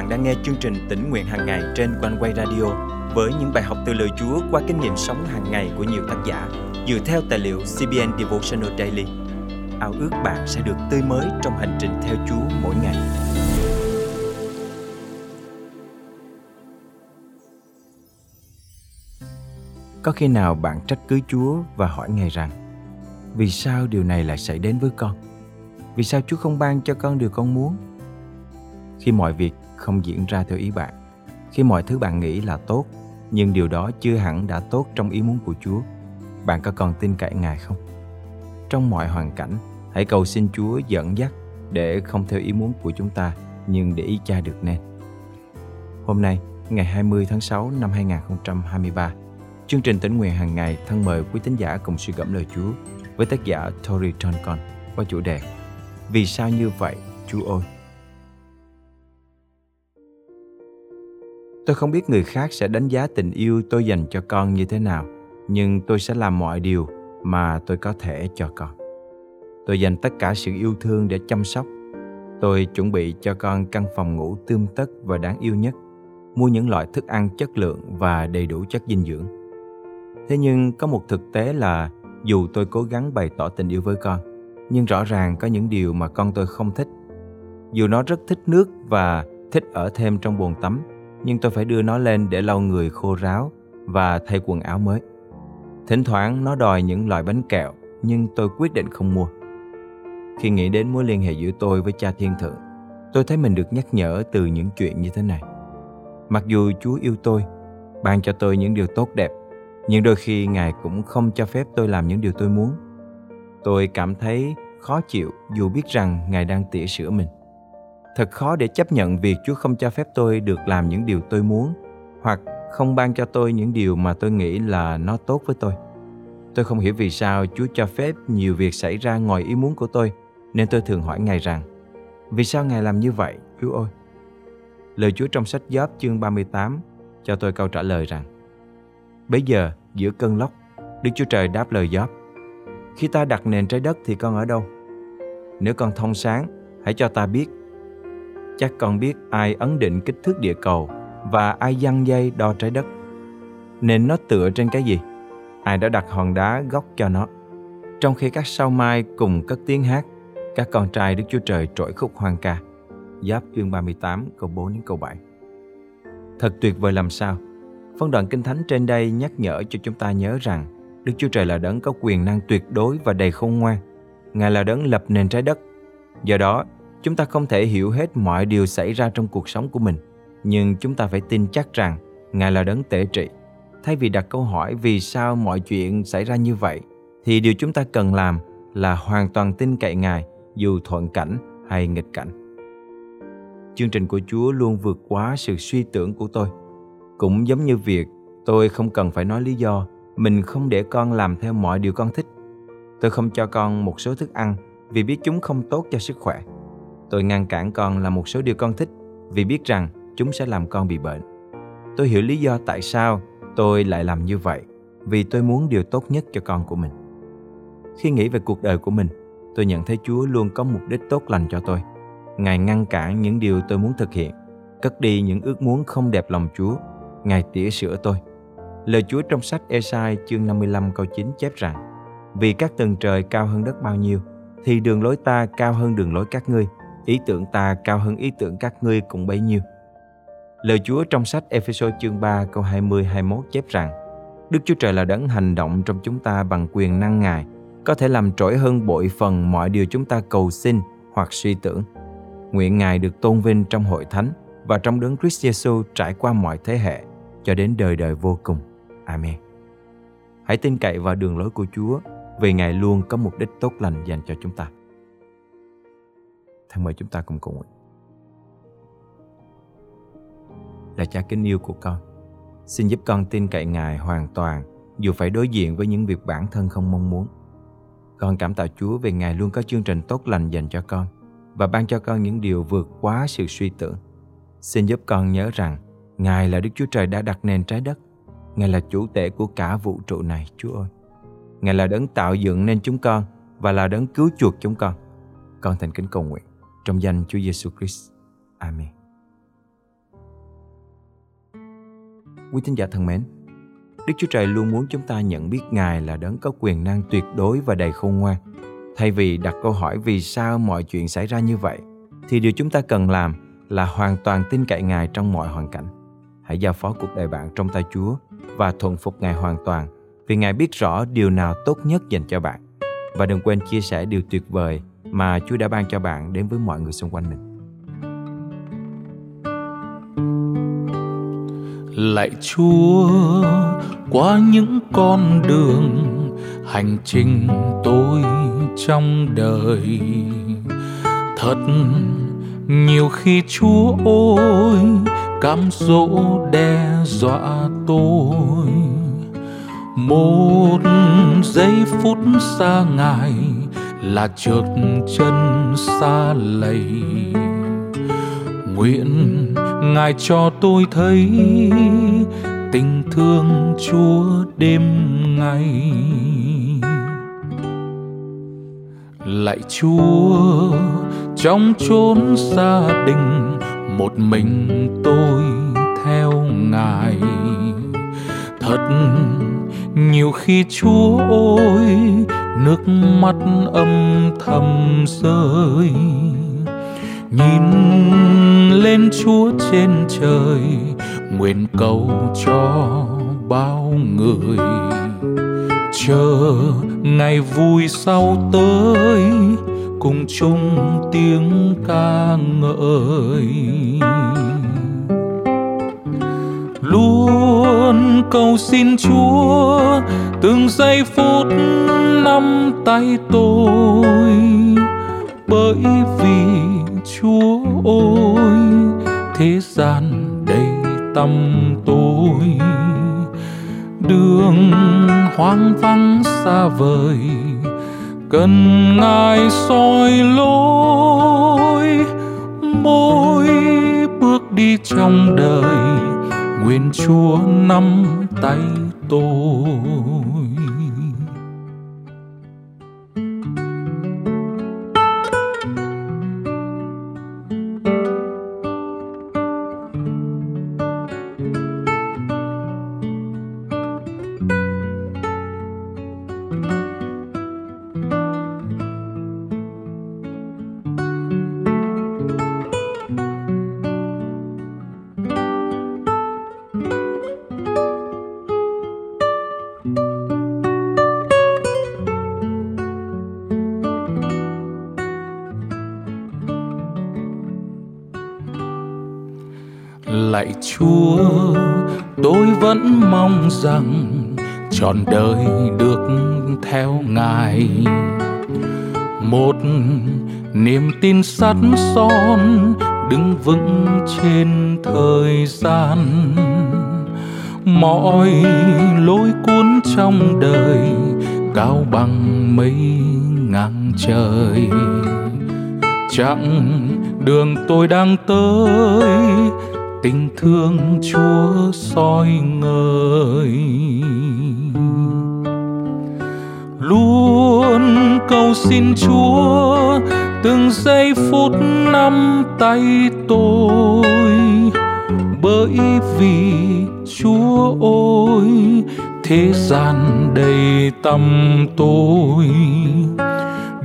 bạn đang nghe chương trình tỉnh nguyện hàng ngày trên quanh quay radio với những bài học từ lời Chúa qua kinh nghiệm sống hàng ngày của nhiều tác giả dựa theo tài liệu CBN Devotional Daily. Ao ước bạn sẽ được tươi mới trong hành trình theo Chúa mỗi ngày. Có khi nào bạn trách cứ Chúa và hỏi Ngài rằng, Vì sao điều này lại xảy đến với con? Vì sao Chúa không ban cho con điều con muốn? Khi mọi việc không diễn ra theo ý bạn, khi mọi thứ bạn nghĩ là tốt nhưng điều đó chưa hẳn đã tốt trong ý muốn của Chúa. Bạn có còn tin cậy Ngài không? Trong mọi hoàn cảnh, hãy cầu xin Chúa dẫn dắt để không theo ý muốn của chúng ta, nhưng để ý cha được nên. Hôm nay, ngày 20 tháng 6 năm 2023, chương trình tỉnh nguyện hàng ngày thân mời quý tín giả cùng suy gẫm lời Chúa với tác giả Tori Toncon qua chủ đề Vì sao như vậy, Chúa ơi? Tôi không biết người khác sẽ đánh giá tình yêu tôi dành cho con như thế nào, nhưng tôi sẽ làm mọi điều mà tôi có thể cho con. Tôi dành tất cả sự yêu thương để chăm sóc. Tôi chuẩn bị cho con căn phòng ngủ tươm tất và đáng yêu nhất, mua những loại thức ăn chất lượng và đầy đủ chất dinh dưỡng. Thế nhưng có một thực tế là dù tôi cố gắng bày tỏ tình yêu với con, nhưng rõ ràng có những điều mà con tôi không thích. Dù nó rất thích nước và thích ở thêm trong bồn tắm, nhưng tôi phải đưa nó lên để lau người khô ráo và thay quần áo mới. Thỉnh thoảng nó đòi những loại bánh kẹo, nhưng tôi quyết định không mua. Khi nghĩ đến mối liên hệ giữa tôi với cha thiên thượng, tôi thấy mình được nhắc nhở từ những chuyện như thế này. Mặc dù Chúa yêu tôi, ban cho tôi những điều tốt đẹp, nhưng đôi khi Ngài cũng không cho phép tôi làm những điều tôi muốn. Tôi cảm thấy khó chịu dù biết rằng Ngài đang tỉa sửa mình. Thật khó để chấp nhận việc Chúa không cho phép tôi được làm những điều tôi muốn hoặc không ban cho tôi những điều mà tôi nghĩ là nó tốt với tôi. Tôi không hiểu vì sao Chúa cho phép nhiều việc xảy ra ngoài ý muốn của tôi, nên tôi thường hỏi Ngài rằng, vì sao Ngài làm như vậy, Chúa ơi? Lời Chúa trong sách Gióp chương 38 cho tôi câu trả lời rằng, Bây giờ, giữa cơn lốc, Đức Chúa Trời đáp lời Gióp, Khi ta đặt nền trái đất thì con ở đâu? Nếu con thông sáng, hãy cho ta biết chắc con biết ai ấn định kích thước địa cầu và ai giăng dây đo trái đất. Nên nó tựa trên cái gì? Ai đã đặt hòn đá góc cho nó? Trong khi các sao mai cùng cất tiếng hát, các con trai Đức Chúa Trời trỗi khúc hoang ca. Giáp chương 38 câu 4 đến câu 7. Thật tuyệt vời làm sao? Phân đoạn Kinh Thánh trên đây nhắc nhở cho chúng ta nhớ rằng Đức Chúa Trời là đấng có quyền năng tuyệt đối và đầy khôn ngoan. Ngài là đấng lập nền trái đất. Do đó, chúng ta không thể hiểu hết mọi điều xảy ra trong cuộc sống của mình, nhưng chúng ta phải tin chắc rằng ngài là đấng tể trị. Thay vì đặt câu hỏi vì sao mọi chuyện xảy ra như vậy, thì điều chúng ta cần làm là hoàn toàn tin cậy ngài dù thuận cảnh hay nghịch cảnh. Chương trình của chúa luôn vượt quá sự suy tưởng của tôi. Cũng giống như việc tôi không cần phải nói lý do, mình không để con làm theo mọi điều con thích. Tôi không cho con một số thức ăn vì biết chúng không tốt cho sức khỏe. Tôi ngăn cản con làm một số điều con thích vì biết rằng chúng sẽ làm con bị bệnh. Tôi hiểu lý do tại sao tôi lại làm như vậy vì tôi muốn điều tốt nhất cho con của mình. Khi nghĩ về cuộc đời của mình, tôi nhận thấy Chúa luôn có mục đích tốt lành cho tôi. Ngài ngăn cản những điều tôi muốn thực hiện, cất đi những ước muốn không đẹp lòng Chúa. Ngài tỉa sửa tôi. Lời Chúa trong sách Esai chương 55 câu 9 chép rằng Vì các tầng trời cao hơn đất bao nhiêu, thì đường lối ta cao hơn đường lối các ngươi, ý tưởng ta cao hơn ý tưởng các ngươi cũng bấy nhiêu. Lời Chúa trong sách Ephesos chương 3 câu 20-21 chép rằng Đức Chúa Trời là đấng hành động trong chúng ta bằng quyền năng Ngài, có thể làm trỗi hơn bội phần mọi điều chúng ta cầu xin hoặc suy tưởng. Nguyện Ngài được tôn vinh trong hội thánh và trong đấng Christ Jesus trải qua mọi thế hệ cho đến đời đời vô cùng. Amen. Hãy tin cậy vào đường lối của Chúa vì Ngài luôn có mục đích tốt lành dành cho chúng ta. Thân mời chúng ta cùng cầu nguyện. Là cha kính yêu của con, xin giúp con tin cậy Ngài hoàn toàn dù phải đối diện với những việc bản thân không mong muốn. Con cảm tạ Chúa vì Ngài luôn có chương trình tốt lành dành cho con và ban cho con những điều vượt quá sự suy tưởng. Xin giúp con nhớ rằng Ngài là Đức Chúa Trời đã đặt nền trái đất. Ngài là chủ tể của cả vũ trụ này, Chúa ơi. Ngài là đấng tạo dựng nên chúng con và là đấng cứu chuộc chúng con. Con thành kính cầu nguyện trong danh Chúa Giêsu Christ. Amen. Quý thính giả thân mến, Đức Chúa Trời luôn muốn chúng ta nhận biết Ngài là đấng có quyền năng tuyệt đối và đầy khôn ngoan. Thay vì đặt câu hỏi vì sao mọi chuyện xảy ra như vậy, thì điều chúng ta cần làm là hoàn toàn tin cậy Ngài trong mọi hoàn cảnh. Hãy giao phó cuộc đời bạn trong tay Chúa và thuận phục Ngài hoàn toàn vì Ngài biết rõ điều nào tốt nhất dành cho bạn. Và đừng quên chia sẻ điều tuyệt vời mà Chúa đã ban cho bạn đến với mọi người xung quanh mình. Lạy Chúa, qua những con đường hành trình tôi trong đời thật nhiều khi Chúa ôi cám dỗ đe dọa tôi một giây phút xa ngài là trượt chân xa lầy. Nguyện ngài cho tôi thấy tình thương chúa đêm ngày. Lạy chúa, trong chốn gia đình một mình tôi theo ngài. Thật nhiều khi chúa ôi nước mắt âm thầm rơi. Nhìn lên chúa trên trời, nguyện cầu cho bao người. Chờ ngày vui sau tới, cùng chung tiếng ca ngợi luôn cầu xin Chúa. Từng giây phút nắm tay tôi, bởi vì Chúa ôi, thế gian đầy tâm tôi. Đường hoang vắng xa vời, cần ngài soi lối. Mỗi bước đi trong đời nguyện chúa nắm tay tôi. Lạy chúa, tôi vẫn mong rằng trọn đời được theo ngài. Một niềm tin sắt son đứng vững trên thời gian. Mọi lối cuốn trong đời cao bằng mây ngang trời. Chẳng đường tôi đang tới tình thương chúa soi ngời. Luôn cầu xin chúa, từng giây phút nắm tay tôi. Bởi vì chúa ôi, thế gian đầy tâm tôi.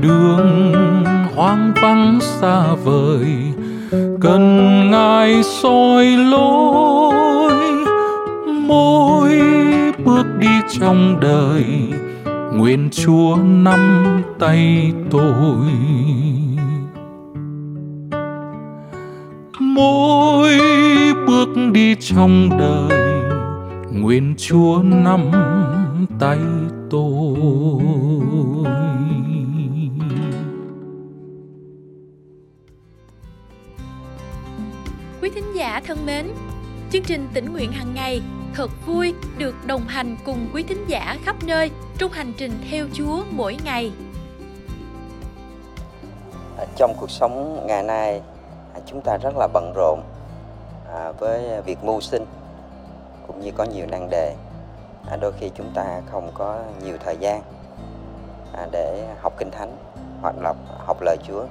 Đường hoang vắng xa vời cần ngài soi lối, mỗi bước đi trong đời, nguyện chúa nắm tay tôi. Mỗi bước đi trong đời, nguyện chúa nắm tay tôi. Giả thân mến, chương trình tỉnh nguyện hàng ngày thật vui được đồng hành cùng quý thính giả khắp nơi trong hành trình theo Chúa mỗi ngày. À, trong cuộc sống ngày nay, à, chúng ta rất là bận rộn à, với việc mưu sinh cũng như có nhiều năng đề. Đôi khi chúng ta không có nhiều thời gian để học kinh thánh hoặc là học lời Chúa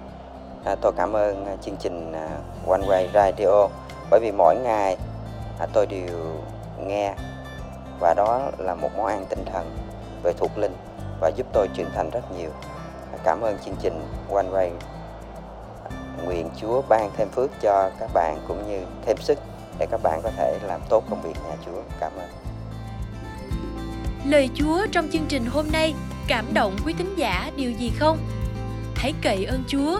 À, tôi cảm ơn à, chương trình à, One Way Radio. Bởi vì mỗi ngày à, tôi đều nghe và đó là một món ăn tinh thần về thuộc linh và giúp tôi trưởng thành rất nhiều. À, cảm ơn chương trình One Way. Nguyện Chúa ban thêm phước cho các bạn cũng như thêm sức để các bạn có thể làm tốt công việc nhà Chúa. Cảm ơn. Lời Chúa trong chương trình hôm nay cảm động quý tín giả điều gì không? Hãy cậy ơn Chúa